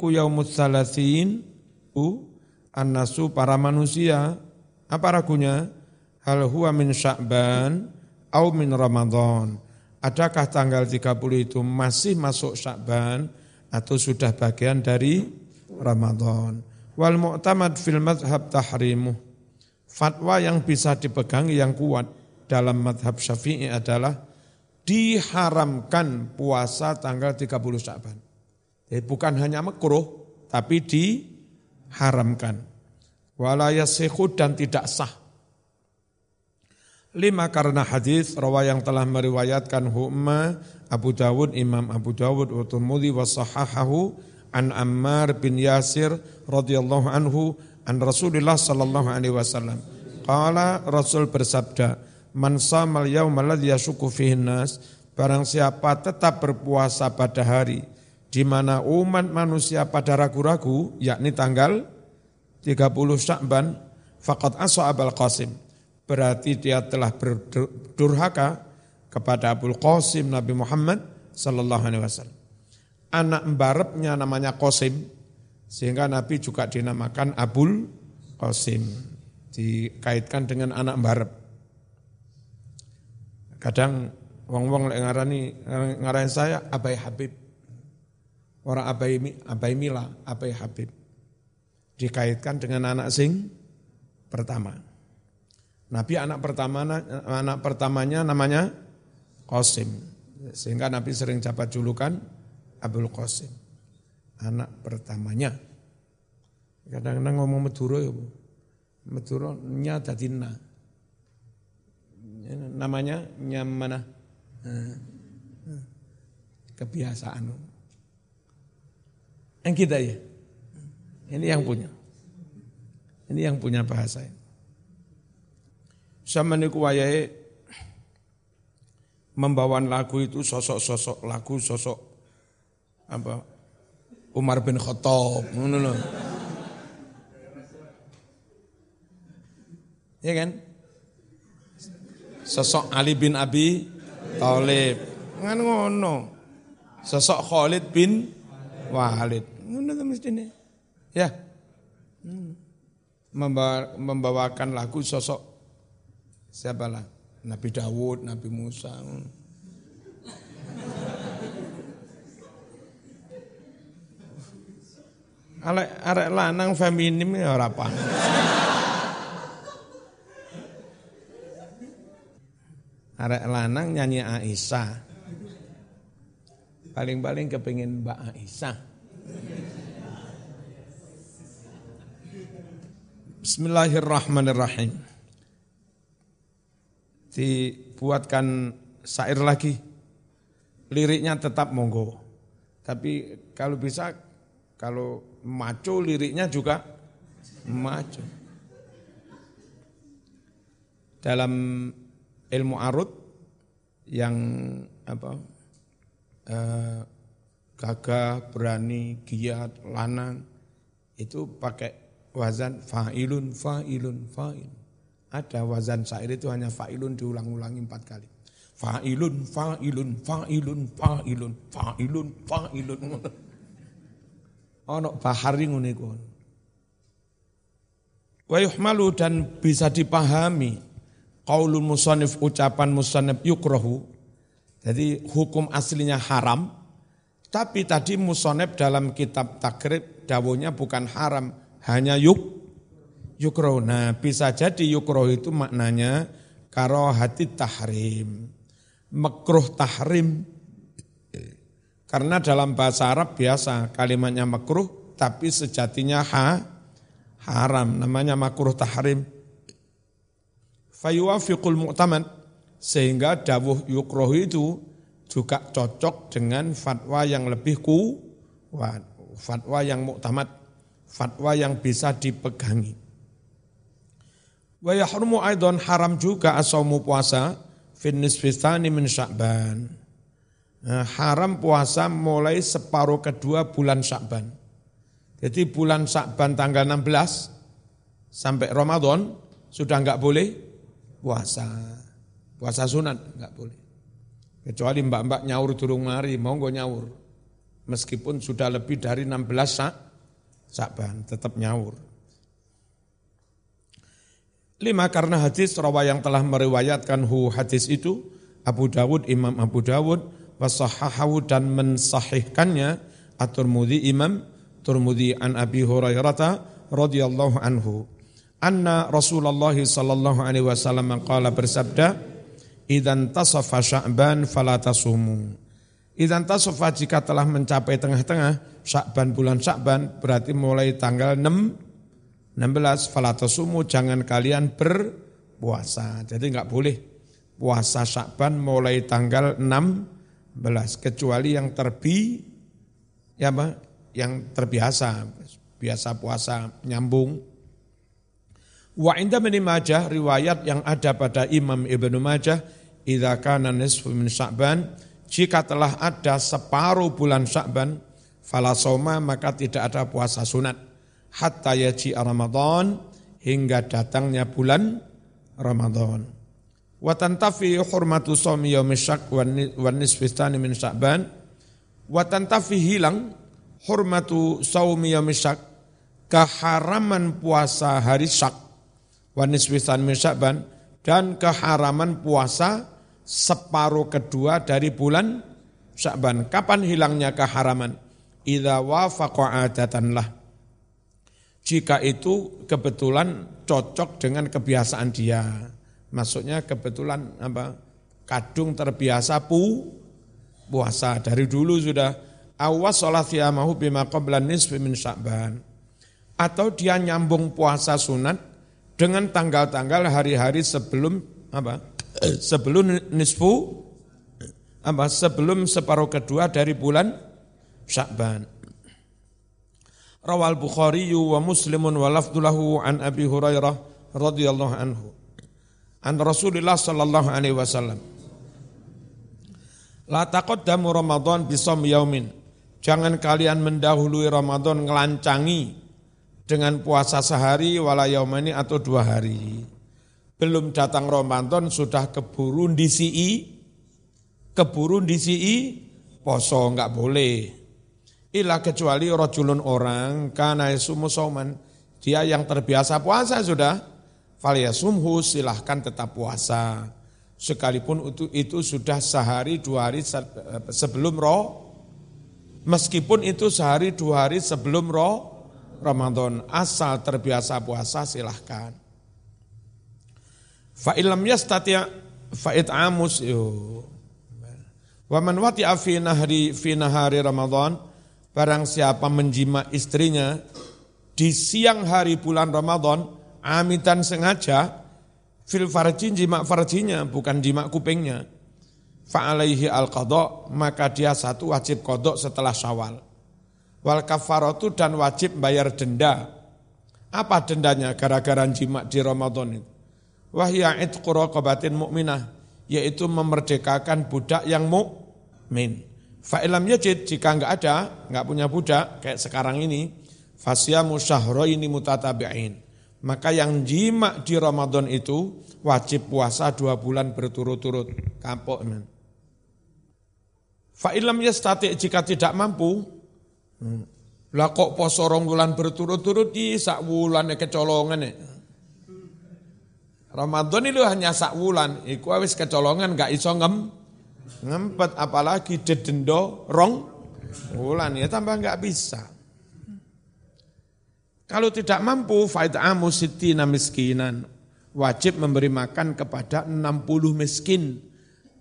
ku yaumus salasin u annasu para manusia. Apa ragunya? Hal huwa min sya'ban au min ramadan adakah tanggal 30 itu masih masuk sya'ban atau sudah bagian dari ramadan wal mu'tamad fil madhab tahrimu fatwa yang bisa dipegang yang kuat dalam madhab syafi'i adalah diharamkan puasa tanggal 30 Sya'ban. Jadi bukan hanya makruh, tapi diharamkan. Walayasihu dan tidak sah. Lima karena hadis rawa yang telah meriwayatkan Humma Abu Dawud Imam Abu Dawud wa Tirmidzi wa sahahahu an Ammar bin Yasir radhiyallahu anhu an Rasulullah sallallahu alaihi wasallam. Qala Rasul bersabda, "Man samal yaumal ladzi yashukku fihi nas" Barang siapa tetap berpuasa pada hari di mana umat manusia pada ragu-ragu, yakni tanggal 30 Sya'ban, faqad asa Abul Qasim. Berarti dia telah berdurhaka kepada Abul Qasim Nabi Muhammad sallallahu alaihi wasallam. Anak mbarepnya namanya Qasim, sehingga Nabi juga dinamakan Abul Qasim. Dikaitkan dengan anak mbarep. Kadang wong-wong ngarani ngarani saya Abai Habib. Orang Abai, Abai Mila, Abai Habib. Dikaitkan dengan anak sing pertama. Nabi anak pertama anak pertamanya namanya Qasim. Sehingga Nabi sering dapat julukan Abdul Qasim. Anak pertamanya. Kadang-kadang ngomong Madura ya Bu. Madura nya dadina. Namanya nya mana? Kebiasaan. Yang kita ya. Ini yang punya. Ini yang punya bahasa. Sama niku wayahe membawakan lagu itu sosok-sosok lagu sosok apa Umar bin Khattab ngono lho. Ya kan? Sosok Ali bin Abi Thalib. Kan ngono. Sosok Khalid bin Walid. Ngono to mestine. Ya. Membawa, membawakan lagu sosok siapa lah? Nabi Dawud, Nabi Musa. Arek arek lanang feminim ya ora apa. Arek lanang nyanyi Aisyah. Paling-paling kepingin Mbak Aisyah. Bismillahirrahmanirrahim. Dibuatkan syair lagi. Liriknya tetap monggo. Tapi kalau bisa, kalau maco liriknya juga maco. Dalam ilmu arut yang apa eh, gagah, berani, giat, lanang itu pakai wazan fa'ilun, fa'ilun, fa'il. Ada wazan syair itu hanya fa'ilun diulang-ulangi empat kali. Fa'ilun, fa'ilun, fa'ilun, fa'ilun, fa'ilun, fa'ilun. Ono bahari ngene iku. Wa yuhmalu dan bisa dipahami qaulul musannif ucapan musannif yukrahu jadi hukum aslinya haram, tapi tadi musoneb dalam kitab takrib dawuhnya bukan haram, hanya yuk yukroh. Nah bisa jadi yukroh itu maknanya karo hati tahrim, mekruh tahrim. Karena dalam bahasa Arab biasa kalimatnya makruh, tapi sejatinya ha, haram, namanya makruh tahrim. Fayuwafiqul mu'tamad, sehingga dawuh yukroh itu juga cocok dengan fatwa yang lebih kuat, fatwa yang muktamad, fatwa yang bisa dipegangi. Wa yahrumu aidon haram juga asamu puasa finis fitani min sya'ban. Nah, haram puasa mulai separuh kedua bulan Sya'ban. Jadi bulan Sya'ban tanggal 16 sampai Ramadan sudah enggak boleh puasa. Puasa sunat enggak boleh. Kecuali mbak-mbak nyaur durung mari, monggo nyaur. Meskipun sudah lebih dari 16 sak, Sa'ban, tetap nyaur. Lima karena hadis rawa yang telah meriwayatkan hu hadis itu Abu Dawud, Imam Abu Dawud, wasahahahu dan mensahihkannya At-Turmudi Imam Turmudi an Abi Hurairah radhiyallahu anhu anna Rasulullah sallallahu alaihi wasallam qala bersabda idan tasafa sya'ban fala tasumu. Idan tasafa jika telah mencapai tengah-tengah Sya'ban bulan Sya'ban berarti mulai tanggal 6 16 fala tasumu jangan kalian berpuasa. Jadi enggak boleh puasa Sya'ban mulai tanggal 16 kecuali yang terbi ya apa yang terbiasa biasa puasa nyambung. Wa inda Majah riwayat yang ada pada Imam Ibnu Majah idza nisfu min Sya'ban jika telah ada separuh bulan Sya'ban fala soma maka tidak ada puasa sunat hatta yaji Ramadan hingga datangnya bulan Ramadan. Wa tantafi hurmatu shaumi syak wa nisfi min Sya'ban wa tantafi hilang hurmatu shaumi yaumi syak keharaman puasa hari syak waniswisan min sya'ban dan keharaman puasa separuh kedua dari bulan Sya'ban. Kapan hilangnya keharaman? Idza wafaqa adatan lah. Jika itu kebetulan cocok dengan kebiasaan dia. Maksudnya kebetulan apa? Kadung terbiasa pu puasa dari dulu sudah awas sholat yamahu bima qablan nisfi min sya'ban. Atau dia nyambung puasa sunat dengan tanggal-tanggal hari-hari sebelum apa? Sebelum nisfu apa? Sebelum separuh kedua dari bulan Sya'ban. Rawal Bukhari wa Muslimun wa lafdulahu an Abi Hurairah radhiyallahu anhu. An Rasulullah sallallahu alaihi wasallam. La taqaddamu Ramadan bisom yaumin. Jangan kalian mendahului Ramadan ngelancangi dengan puasa sehari wala yaumani atau dua hari. Belum datang Ramadan sudah keburu disi, keburu disi, poso enggak boleh. Ilah kecuali rojulun orang karena yasumu sauman, dia yang terbiasa puasa sudah, falyasumhu silahkan tetap puasa. Sekalipun itu, itu sudah sehari dua hari sebelum roh, meskipun itu sehari dua hari sebelum roh, Ramadan asal terbiasa puasa silahkan. Fa ilam yastati' fa it'amus Wa man wati'a fi nahri fi nahari Ramadan barang siapa menjima istrinya di siang hari bulan Ramadan amitan sengaja fil farjin jima farjinya bukan jima kupingnya fa alaihi al qada maka dia satu wajib kodok setelah Syawal Wal kafaratu dan wajib bayar denda. Apa dendanya gara-gara jima di Ramadan itu? Wahya itqu raqabatin mu'minah, yaitu memerdekakan budak yang mukmin. Fa'ilam yajid, jika enggak ada, enggak punya budak, kayak sekarang ini, fasyamu syahraini mutatabi'in. Maka yang jima di Ramadan itu wajib puasa dua bulan berturut-turut. Kapok. Fa'ilam yastati jika tidak mampu, Hmm. Lah kok poso rong bulan berturut-turut di sak wulan kecolongan ya. Ramadan itu hanya sak wulan, iku wis kecolongan gak iso ngem ngempet apalagi dedendo rong wulan ya tambah gak bisa. Kalau tidak mampu faid'amu sitina miskinan wajib memberi makan kepada 60 miskin.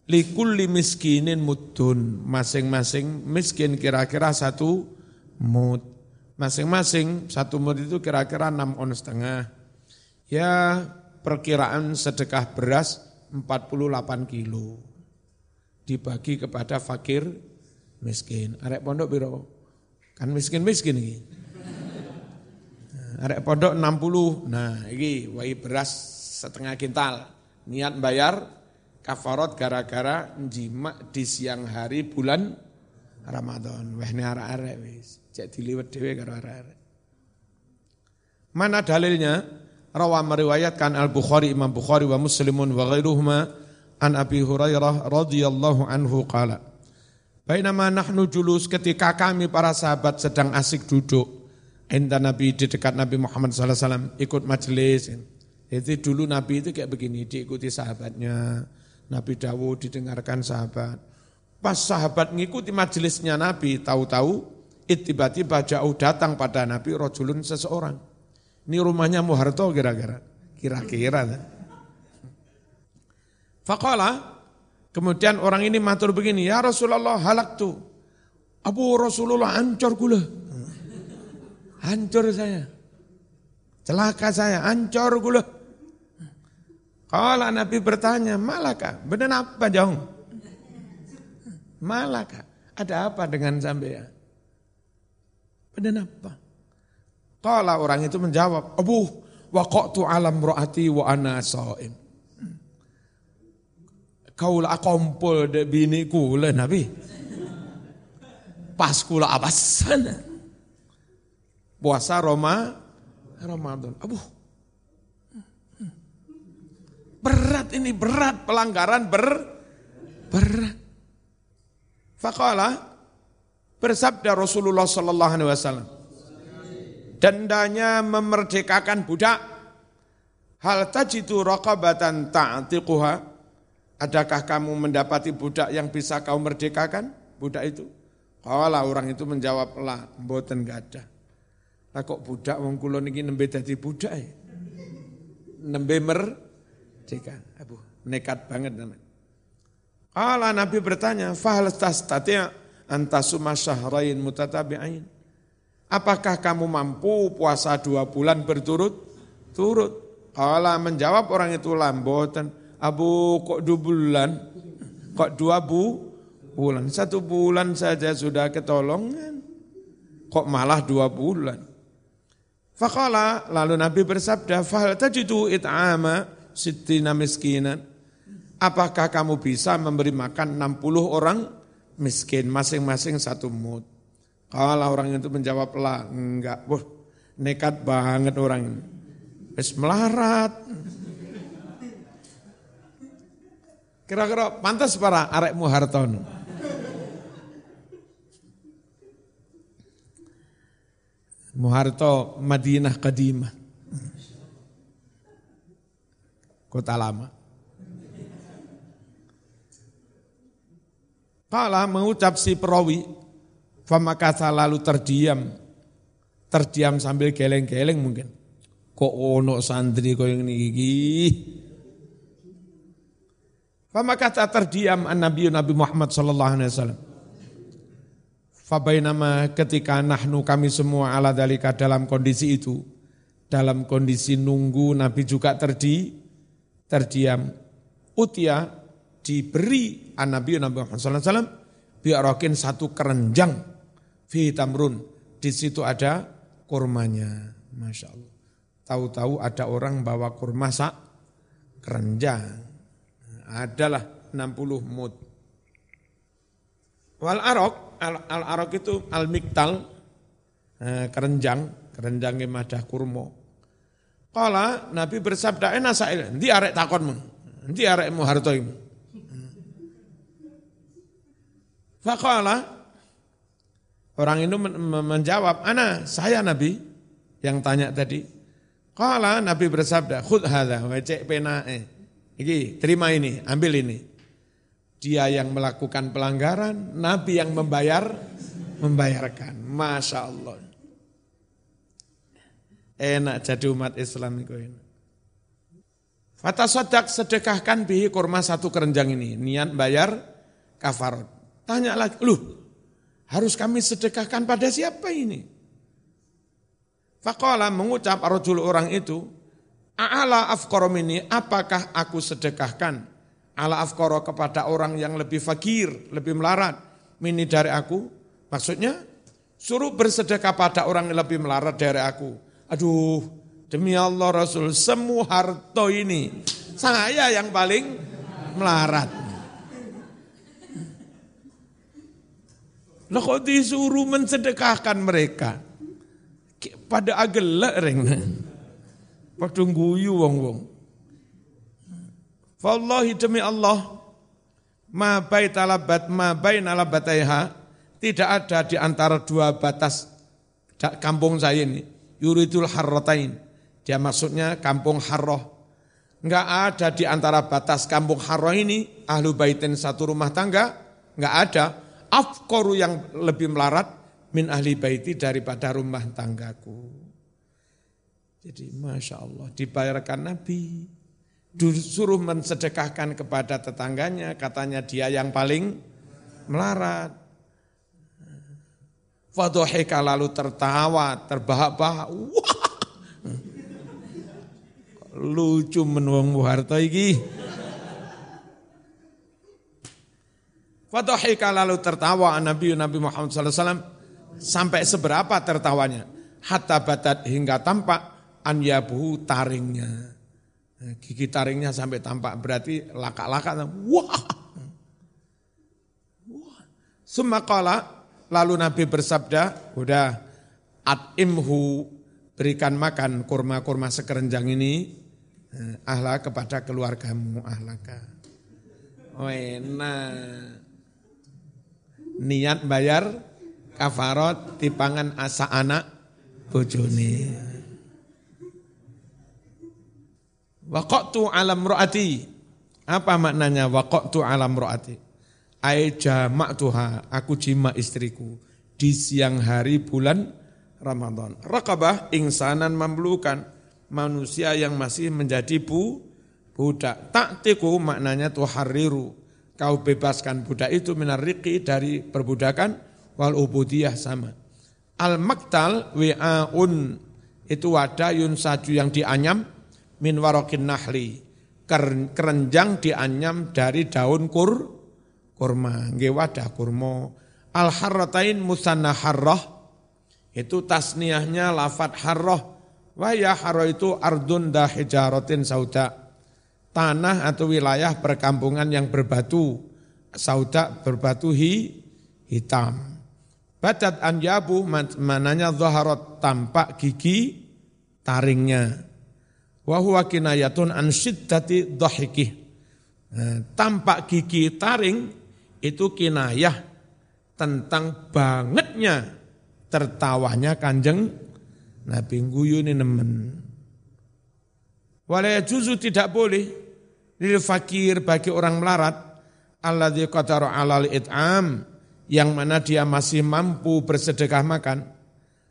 Likulli miskinin mudun. Masing-masing miskin kira-kira satu mut. Masing-masing satu mut itu kira-kira 6 on setengah. Ya perkiraan sedekah beras 48 kilo. Dibagi kepada fakir miskin. Arek pondok biro? Kan miskin-miskin ini. Nah, arek pondok 60. Nah, ini wai beras setengah kintal. Niat bayar kafarot gara-gara jima di siang hari bulan Ramadan. Wah ini arek-arek wis. Cek diliwet dewe arek Mana dalilnya? Rawa meriwayatkan Al-Bukhari Imam Bukhari wa Muslimun wa ghairuhuma an Abi Hurairah radhiyallahu anhu qala Bainama nahnu julus ketika kami para sahabat sedang asik duduk. Inta Nabi di dekat Nabi Muhammad SAW ikut majelis. Jadi dulu Nabi itu kayak begini, diikuti sahabatnya. Nabi Dawud didengarkan sahabat. Pas sahabat ngikuti majelisnya Nabi, tahu-tahu tiba-tiba jauh datang pada Nabi rojulun seseorang. Ini rumahnya Muharto kira-kira. Kira-kira. Fakola, Kemudian orang ini matur begini, ya Rasulullah halak tuh. Abu Rasulullah hancur gula. Hancur saya. Celaka saya, hancur gula. Kalau Nabi bertanya, malaka, benar apa jauh? Malaka, ada apa dengan sampean? Benar apa? Kalau orang itu menjawab, Abu, waqatu alam ro'ati wa ana sa'im lah kompol de bini kula Nabi. Pas kula abasan. Puasa Roma Ramadan. Abu. Berat ini berat pelanggaran ber berat. Faqala bersabda Rasulullah sallallahu alaihi wasallam. Dendanya memerdekakan budak. Hal tajidu raqabatan ta'tiquha Adakah kamu mendapati budak yang bisa kau merdekakan? Budak itu. Kalau orang itu menjawab, lah, mboten gak ada. Lah kok budak wong kula niki nembe dadi budak ya? Nembe merdeka. Abu, nekat banget namanya. Kala Nabi bertanya, fahal tastati' antasuma syahrain mutatabi'ain. Apakah kamu mampu puasa dua bulan berturut? Turut. Kala menjawab orang itu lambotan. Abu kok dua bulan? Kok dua bu? Bulan. Satu bulan saja sudah ketolongan. Kok malah dua bulan? Fakala lalu Nabi bersabda, Fahal tajidu it'ama sitina miskinan. Apakah kamu bisa memberi makan 60 orang miskin, masing-masing satu mut? Kalau orang itu menjawab, lah enggak, wah nekat banget orang ini. Wis melarat. Kira-kira pantas para arek Muharton. Muharto Madinah Kadimah. Kota lama. Kala mengucap si perawi, famakasa lalu terdiam, terdiam sambil geleng-geleng mungkin. Kok ono santri kau yang ini maka tak terdiam an Nabi Nabi Muhammad sallallahu alaihi wasallam. Fabainama ketika nahnu kami semua ala dalika dalam kondisi itu, dalam kondisi nunggu Nabi juga terdi, terdiam. Utia diberi an Nabi Nabi Muhammad sallallahu alaihi wasallam biarokin satu kerenjang fi tamrun. Di situ ada kurmanya. Masya Allah. Tahu-tahu ada orang bawa kurma sak kerenjang adalah 60 mud. Wal arok, al, al arok itu al miktal, eh, kerenjang, kerenjang madah kurmo. Kala Nabi bersabda, enak saya, di arek takonmu, di arekmu hartoimu. Fakala, orang itu menjawab, ana saya Nabi, yang tanya tadi. Kala Nabi bersabda, khud hadha, wajek penae. Iki, terima ini, ambil ini. Dia yang melakukan pelanggaran, Nabi yang membayar, membayarkan. Masya Allah. Enak jadi umat Islam itu. Fata sodak sedekahkan bihi kurma satu kerenjang ini. Niat bayar kafarot. Tanya lagi, lu harus kami sedekahkan pada siapa ini? Fakola mengucap arjul orang itu, A'ala afkoro ini, apakah aku sedekahkan ala afkoro kepada orang yang lebih fakir, lebih melarat, mini dari aku? Maksudnya, suruh bersedekah pada orang yang lebih melarat dari aku. Aduh, demi Allah Rasul, semua harto ini, saya yang paling melarat. Loh kok disuruh mensedekahkan mereka? Pada agelak ring. Padha guyu wong-wong. Wallahi demi Allah, Ma bait alabat ma bain alabataiha tidak ada di antara dua batas kampung saya ini. Yuridul harratain. Dia maksudnya kampung harroh. Enggak ada di antara batas kampung harroh ini ahlu baitin satu rumah tangga. Enggak ada. Afkoru yang lebih melarat min ahli baiti daripada rumah tanggaku. Jadi Masya Allah dibayarkan Nabi disuruh mensedekahkan kepada tetangganya, katanya dia yang paling melarat. Fadohika lalu tertawa, terbahak-bahak. Lucu menuang Muharto iki. Fadohika lalu tertawa Nabi Nabi Muhammad SAW sampai seberapa tertawanya? Hatta batat hingga tampak an yabuhu taringnya. Nah, gigi taringnya sampai tampak berarti laka-laka. Wah. Wah. Sumakala lalu Nabi bersabda, udah atimhu berikan makan kurma-kurma sekerenjang ini eh, ahla kepada keluargamu ahlaka. Oh enak. Niat bayar kafarot tipangan asa anak bojone. Waqatu alam ro'ati. Apa maknanya waqatu alam ro'ati? Ai tuha, aku jima istriku di siang hari bulan Ramadan. Rakabah ingsanan mamlukan manusia yang masih menjadi bu budak. Taktiku maknanya tuhariru. Kau bebaskan budak itu minariki dari perbudakan wal ubudiyah sama. Al maktal wi'aun itu wadah yun saju yang dianyam min warokin nahli. Kerenjang dianyam dari daun kur kurma nggih wadah kurma. Al harratain musanna harrah itu tasniahnya lafat harrah. Wa ya itu ardun da hijaratin tanah atau wilayah perkampungan yang berbatu sauda berbatu hi, hitam Badat anjabu mananya zaharat tampak gigi taringnya wa huwa kinayatun an syiddati dhahikih. Nah, tampak gigi taring itu kinayah tentang bangetnya tertawanya kanjeng Nabi Nguyu ini nemen. Walaya juzu tidak boleh lil fakir bagi orang melarat alladzi qadara alal it'am yang mana dia masih mampu bersedekah makan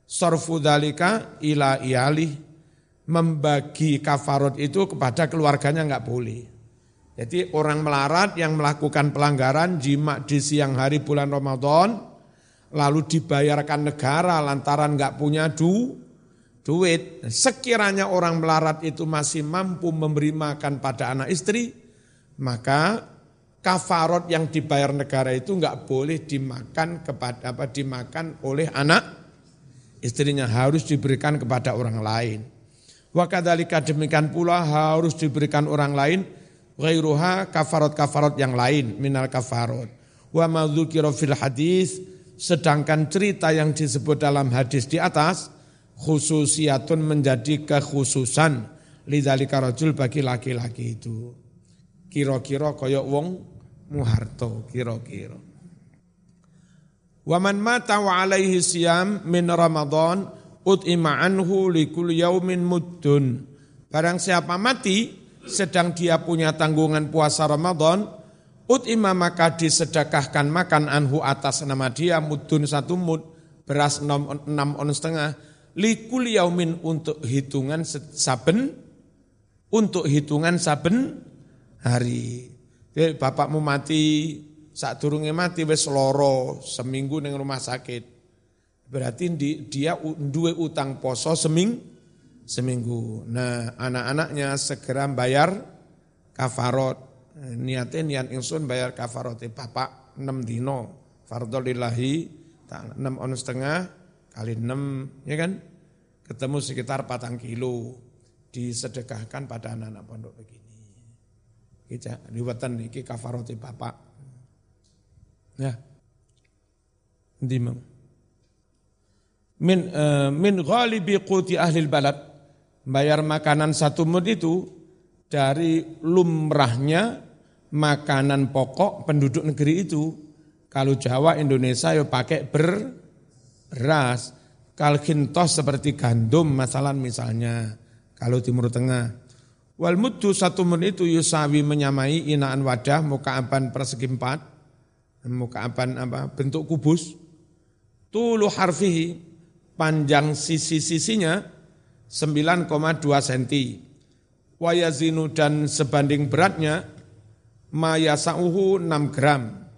sarfu dalika ila iyalih membagi kafarot itu kepada keluarganya nggak boleh. Jadi orang melarat yang melakukan pelanggaran jima di siang hari bulan Ramadan, lalu dibayarkan negara lantaran nggak punya du, duit. Sekiranya orang melarat itu masih mampu memberi makan pada anak istri, maka kafarot yang dibayar negara itu nggak boleh dimakan kepada apa dimakan oleh anak istrinya harus diberikan kepada orang lain. Wa kadzalika demikian pula harus diberikan orang lain ghairuha kafarot-kafarot yang lain minal kafarot. Wa ma fil hadis sedangkan cerita yang disebut dalam hadis di atas khususiatun menjadi kekhususan lidzalika rajul bagi laki-laki itu. Kira-kira koyok wong muharto kira-kira. Waman mata wa alaihi siyam min Ramadan ut'ima anhu likul yaumin muddun. Barang siapa mati sedang dia punya tanggungan puasa Ramadan, ut'ima maka disedekahkan makan anhu atas nama dia muddun satu mud, beras enam, enam on setengah, likul yaumin untuk hitungan saben, untuk hitungan saben hari. Jadi bapakmu mati, saat turunnya mati wes loro seminggu neng rumah sakit Berarti dia dua utang poso seming, seminggu. Nah anak-anaknya segera bayar kafarot. Niatnya niat insun bayar kafarot. Bapak enam dino. Fardolillahi enam on setengah kali enam ya kan. Ketemu sekitar patang kilo. Disedekahkan pada anak-anak pondok begini. Kita liwatan ini kafaroti bapak. Ya. Dimang min uh, min ghalibi quti ahli balad bayar makanan satu mud itu dari lumrahnya makanan pokok penduduk negeri itu. Kalau Jawa Indonesia ya pakai ber, beras. Kalau kintos seperti gandum masalah misalnya. Kalau Timur Tengah. Wal muddu satu mun itu yusawi menyamai inaan wadah muka aban persegi empat. Muka aban apa, bentuk kubus. Tulu harfihi, panjang sisi-sisinya 9,2 cm. Wayazinu dan sebanding beratnya mayasauhu 6 gram.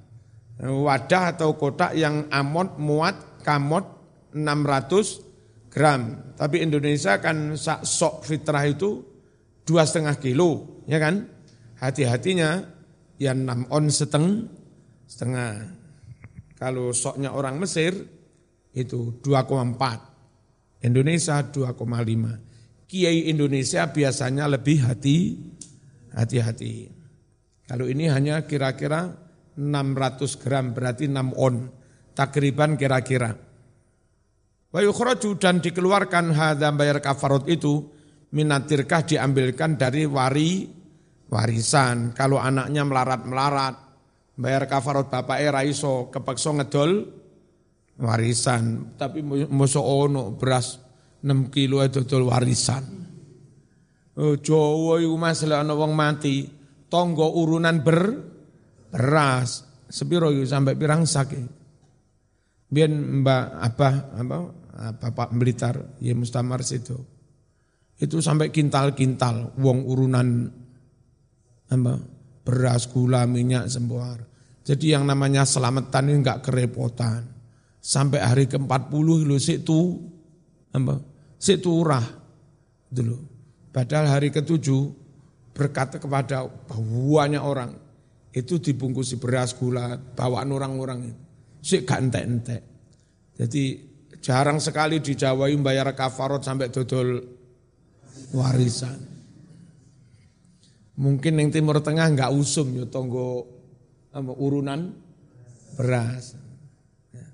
Wadah atau kotak yang amot muat kamot 600 gram. Tapi Indonesia kan sok fitrah itu dua setengah kilo, ya kan? Hati-hatinya ya 6 on seteng, setengah. Kalau soknya orang Mesir itu 2,4. Indonesia 2,5. Kiai Indonesia biasanya lebih hati hati-hati. Kalau ini hanya kira-kira 600 gram berarti 6 on. Takriban kira-kira. Wa yukhraju dan dikeluarkan hadza bayar kafarot itu minatirkah diambilkan dari wari warisan. Kalau anaknya melarat-melarat, bayar kafarot bapak era iso kepeksa ngedol warisan. Tapi musuh ono beras 6 kilo itu warisan. Oh, Jawa iku masalah ana wong mati, tonggo urunan ber beras sepiro sampai pirang sakit biar mbak apa apa bapak Blitar ya Mustamar situ. Itu sampai kintal-kintal wong urunan apa beras gula minyak sembuar. Jadi yang namanya selamatan ini enggak kerepotan. Sampai hari ke-40 lu situ apa situ urah. Dulu padahal hari ke-7 berkata kepada banyak orang itu dibungkusi beras gula bawaan orang-orang itu sih gak entek-entek jadi jarang sekali di Jawa bayar kafarot sampai dodol warisan mungkin yang timur tengah nggak usum ya tonggo urunan beras ya.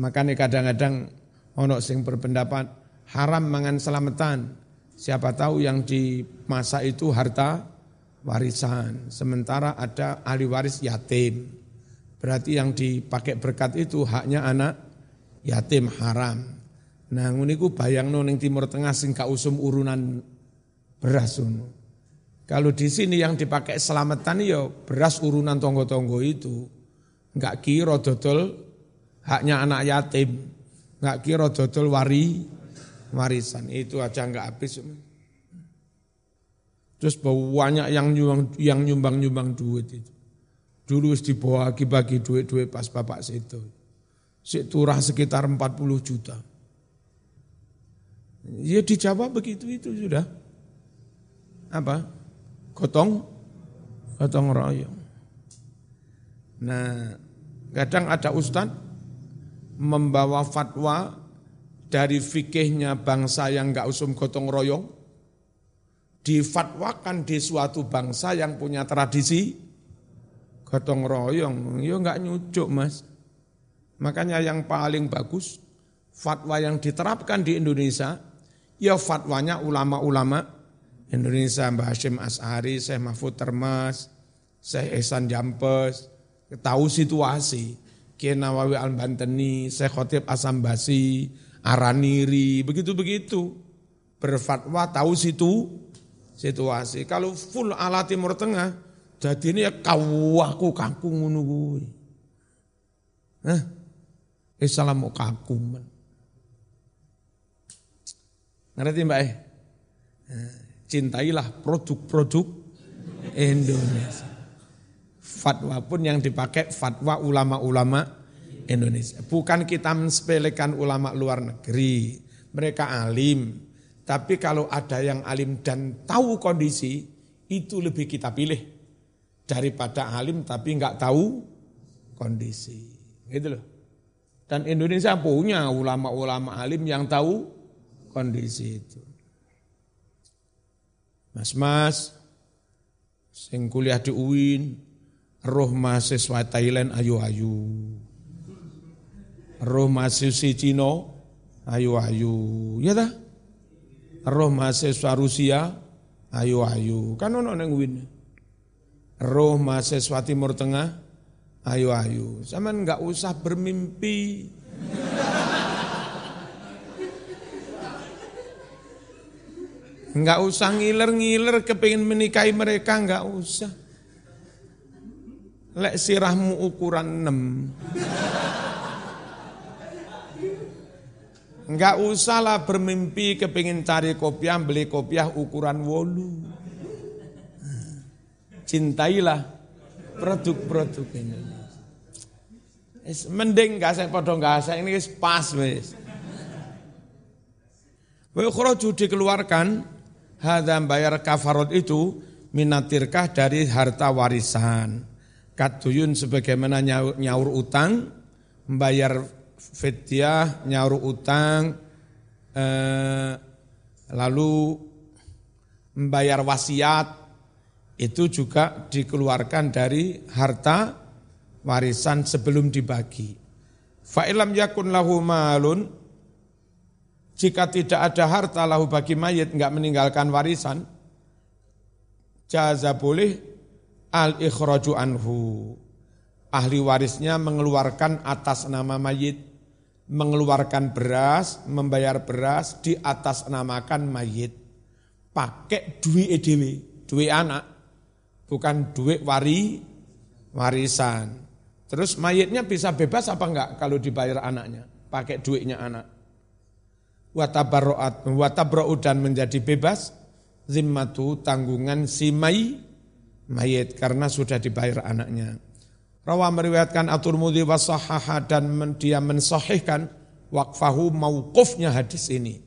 makanya kadang-kadang ono sing berpendapat haram mangan selamatan Siapa tahu yang di masa itu harta warisan. Sementara ada ahli waris yatim. Berarti yang dipakai berkat itu haknya anak yatim haram. Nah, nguniku bayang ning Timur Tengah sing usum urunan beras uno. Kalau di sini yang dipakai selamatan ya beras urunan tonggo-tonggo itu. Enggak kira dodol haknya anak yatim. Enggak kira dodol wari warisan itu aja nggak habis. Terus banyak yang nyumbang yang nyumbang nyumbang duit itu. Dulu dibawa bagi duit-duit pas bapak situ. Si turah sekitar 40 juta. Ya dijawab begitu itu sudah. Apa? Gotong, gotong royong. Nah, kadang ada ustadz membawa fatwa dari fikihnya bangsa yang enggak usum gotong royong, difatwakan di suatu bangsa yang punya tradisi gotong royong, ya enggak nyucuk mas. Makanya yang paling bagus, fatwa yang diterapkan di Indonesia, ya fatwanya ulama-ulama Indonesia, Mbah Hashim As'ari, Syekh Mahfud Termas, Syekh Ehsan Jampes, tahu situasi, Kiai Nawawi Al-Banteni, Syekh Khotib Asambasi, araniri, begitu-begitu. Berfatwa tahu situ situasi. Kalau full ala Timur Tengah, jadi ini ya kawaku kaku ngono kuwi. Hah? Islam mau kaku man. Ngerti Mbak eh? Cintailah produk-produk Indonesia. Fatwa pun yang dipakai fatwa ulama-ulama Indonesia. Bukan kita mensepelekan ulama luar negeri. Mereka alim. Tapi kalau ada yang alim dan tahu kondisi, itu lebih kita pilih. Daripada alim tapi nggak tahu kondisi. Gitu loh. Dan Indonesia punya ulama-ulama alim yang tahu kondisi itu. Mas-mas, sing kuliah di UIN, roh mahasiswa Thailand ayu-ayu roh mahasiswa Cina ayu-ayu, ya dah. Roh mahasiswa Rusia ayu-ayu, kan ono neng win. Roh mahasiswa Timur Tengah, ayo ayo, zaman nggak usah bermimpi. Nggak usah ngiler-ngiler kepingin menikahi mereka, nggak usah. Lek sirahmu ukuran 6. Enggak usahlah bermimpi kepingin cari kopiah, beli kopiah ukuran wolu. Cintailah produk-produk ini. Mending gak saya podong gak saya ini pas wis. Wa dikeluarkan hadza bayar kafarot itu minatirkah dari harta warisan. Katuyun sebagaimana nyaur, nyaur utang, membayar fitiah, nyaur utang, eh, lalu membayar wasiat, itu juga dikeluarkan dari harta warisan sebelum dibagi. Fa'ilam yakun lahu malun, jika tidak ada harta lahu bagi mayit, enggak meninggalkan warisan, jaza boleh al-ikhraju anhu. Ahli warisnya mengeluarkan atas nama mayit, mengeluarkan beras, membayar beras di atas namakan mayit. Pakai duit edw, duit anak, bukan duit wari, warisan. Terus mayitnya bisa bebas apa enggak kalau dibayar anaknya, pakai duitnya anak. Watabarro'at, watabra'u dan menjadi bebas, zimmatu tanggungan si mayit mayit karena sudah dibayar anaknya. Rawa meriwayatkan At-Tirmidzi wasahaha dan dia mensahihkan wakfahu mauqufnya hadis ini.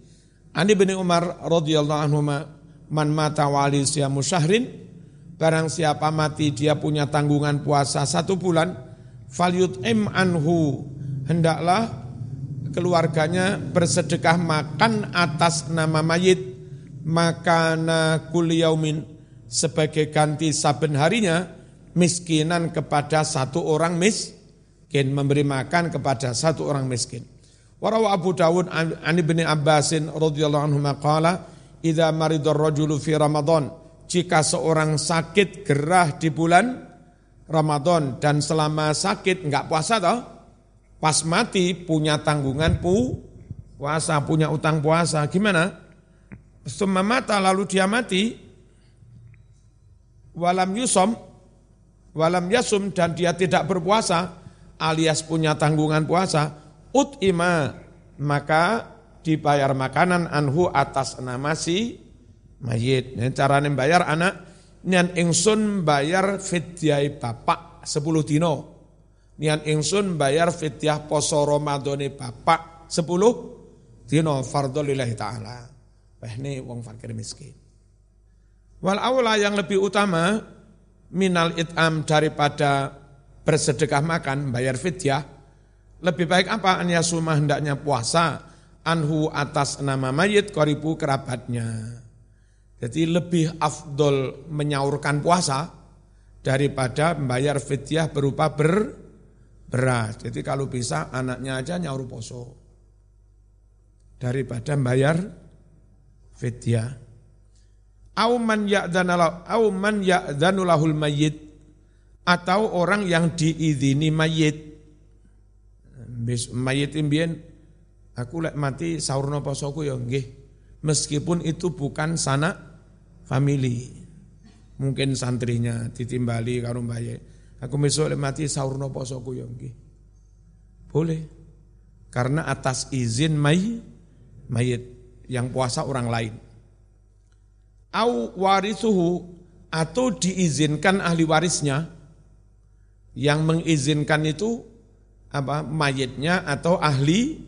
Ani bin Umar radhiyallahu anhu man mata wali siyamu syahrin barang siapa mati dia punya tanggungan puasa. Satu bulan falyut'im anhu. Hendaklah keluarganya bersedekah makan atas nama mayit. Makana kuliyaumin sebagai ganti saben harinya miskinan kepada satu orang miskin, memberi makan kepada satu orang miskin. Warawa Abu Dawud an bin Abbasin radhiyallahu anhu maqala idza maridar rajulu fi Ramadan jika seorang sakit gerah di bulan Ramadan dan selama sakit enggak puasa toh pas mati punya tanggungan pu puasa punya utang puasa gimana? Semua mata lalu dia mati walam yusom, walam yasum dan dia tidak berpuasa alias punya tanggungan puasa, ut ima maka dibayar makanan anhu atas nama si mayit. Ini cara bayar anak, nian ingsun bayar fidyai bapak sepuluh dino. Nian ingsun bayar fidyah poso Ramadhani bapak sepuluh dino fardhu lillahi ta'ala. Ini wong fakir miskin. Wal awla yang lebih utama minal it'am daripada bersedekah makan, bayar fidyah, lebih baik apa? An yasumah hendaknya puasa, anhu atas nama mayit koribu kerabatnya. Jadi lebih afdol menyaurkan puasa daripada membayar fidyah berupa ber, beras. Jadi kalau bisa anaknya aja nyaur poso. Daripada membayar fidyah au man ya'dhanallahu au man mayyit atau orang yang diizini mayit. Mayit imbien aku lek mati sahurno posoku ya nggih. Meskipun itu bukan sanak family. Mungkin santrinya ditimbali karo mbaye. Aku besok mati sahurno posoku ya. Boleh. Karena atas izin may, mayit yang puasa orang lain au warisuhu atau diizinkan ahli warisnya yang mengizinkan itu apa mayitnya atau ahli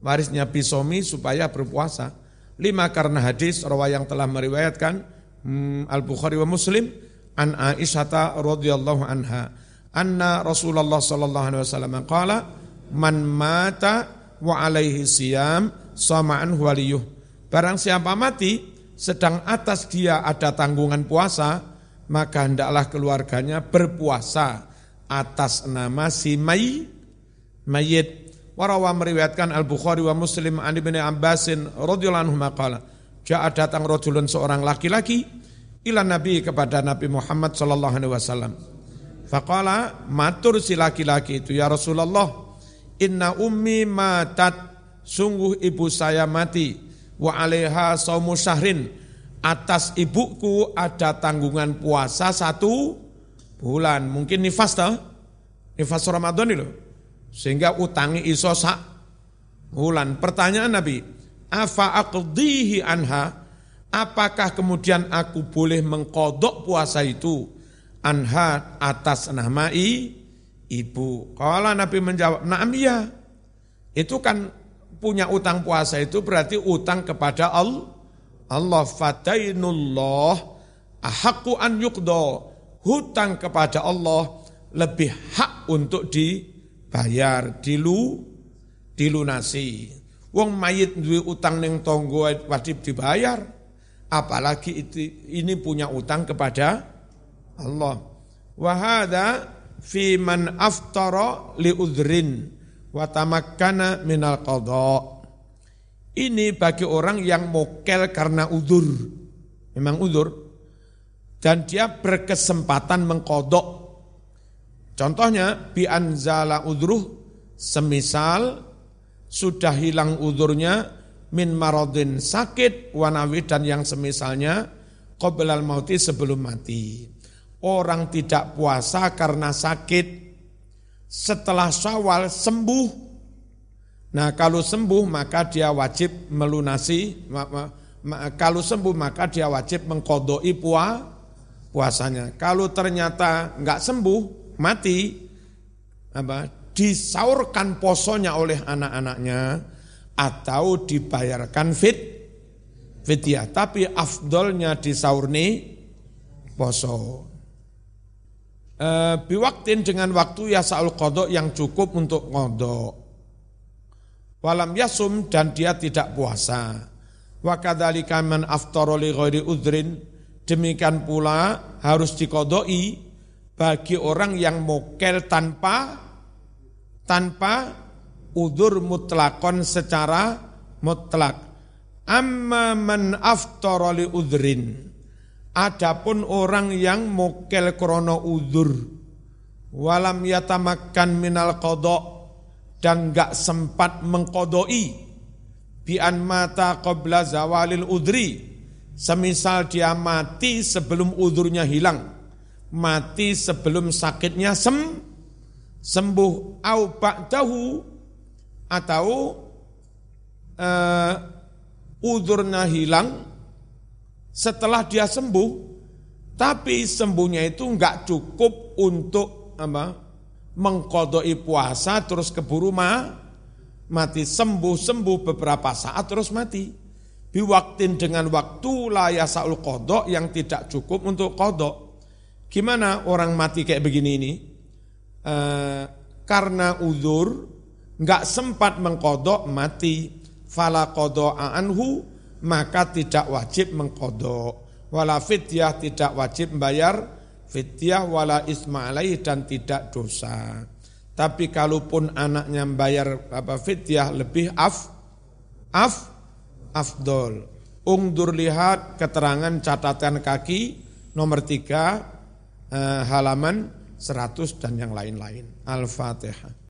warisnya bisomi supaya berpuasa. Lima karena hadis rawa yang telah meriwayatkan hmm, Al Bukhari wa Muslim an Aisyah radhiyallahu anha anna Rasulullah sallallahu alaihi wasallam qala man mata wa alaihi siyam sama an waliyuh. Barang siapa mati sedang atas dia ada tanggungan puasa, maka hendaklah keluarganya berpuasa atas nama si may, mayit. Warawa meriwayatkan Al-Bukhari wa Muslim an Ibnu Abbasin radhiyallahu anhu maqala. Ja'a datang rajulun seorang laki-laki ila Nabi kepada Nabi Muhammad sallallahu alaihi wasallam. Faqala matur si laki-laki itu ya Rasulullah inna ummi matat sungguh ibu saya mati wa alaiha saumu syahrin atas ibuku ada tanggungan puasa satu bulan mungkin nifas toh nifas Ramadan itu sehingga utangi iso sak bulan pertanyaan Nabi afa aqdihi anha apakah kemudian aku boleh mengkodok puasa itu anha atas namai ibu. Kalau Nabi menjawab, naam iya. Itu kan punya utang puasa itu berarti utang kepada Allah. Allah fadainullah ahakku an yukdo. Hutang kepada Allah lebih hak untuk dibayar, dilu, dilunasi. Wong mayit duwe utang neng tonggo wajib dibayar. Apalagi itu, ini punya utang kepada Allah. Wahada fi man aftara li udhrin wa tamakkana minal qadha. Ini bagi orang yang mokel karena udur. Memang udur. Dan dia berkesempatan mengkodok. Contohnya, bi anzala udruh, semisal sudah hilang udurnya, min marodin sakit, wanawi dan yang semisalnya, qoblal mauti sebelum mati. Orang tidak puasa karena sakit, setelah syawal sembuh. Nah kalau sembuh maka dia wajib melunasi, kalau sembuh maka dia wajib mengkodoi pua, puasanya. Kalau ternyata nggak sembuh, mati, apa, disaurkan posonya oleh anak-anaknya atau dibayarkan fit fidyah. Tapi afdolnya disaurni poso. E, biwaktin dengan waktu ya sa'ul kodok yang cukup untuk kodok. Walam yasum dan dia tidak puasa. Wa kadzalika man aftara li ghairi udrin demikian pula harus dikodoi bagi orang yang mokel tanpa tanpa udur mutlakon secara mutlak. Amma man aftara li udrin. Adapun orang yang mokel krono udur walam yatamakan minal kodok dan gak sempat mengkodoi bian mata qabla zawalil udri. Semisal dia mati sebelum udurnya hilang mati sebelum sakitnya sem sembuh au ba'dahu atau uh, udurnya hilang setelah dia sembuh, tapi sembuhnya itu enggak cukup untuk apa? mengkodoi puasa terus keburu ma, mati sembuh-sembuh beberapa saat terus mati. Biwaktin dengan waktu layasaul kodok yang tidak cukup untuk kodok. Gimana orang mati kayak begini ini? E, karena uzur, nggak sempat mengkodok mati. Fala anhu maka tidak wajib mengkodok. Wala fidyah tidak wajib membayar fidyah wala isma alaih dan tidak dosa. Tapi kalaupun anaknya membayar apa fidyah lebih af af afdol. Ungdur lihat keterangan catatan kaki nomor tiga halaman 100 dan yang lain-lain. Al-Fatihah.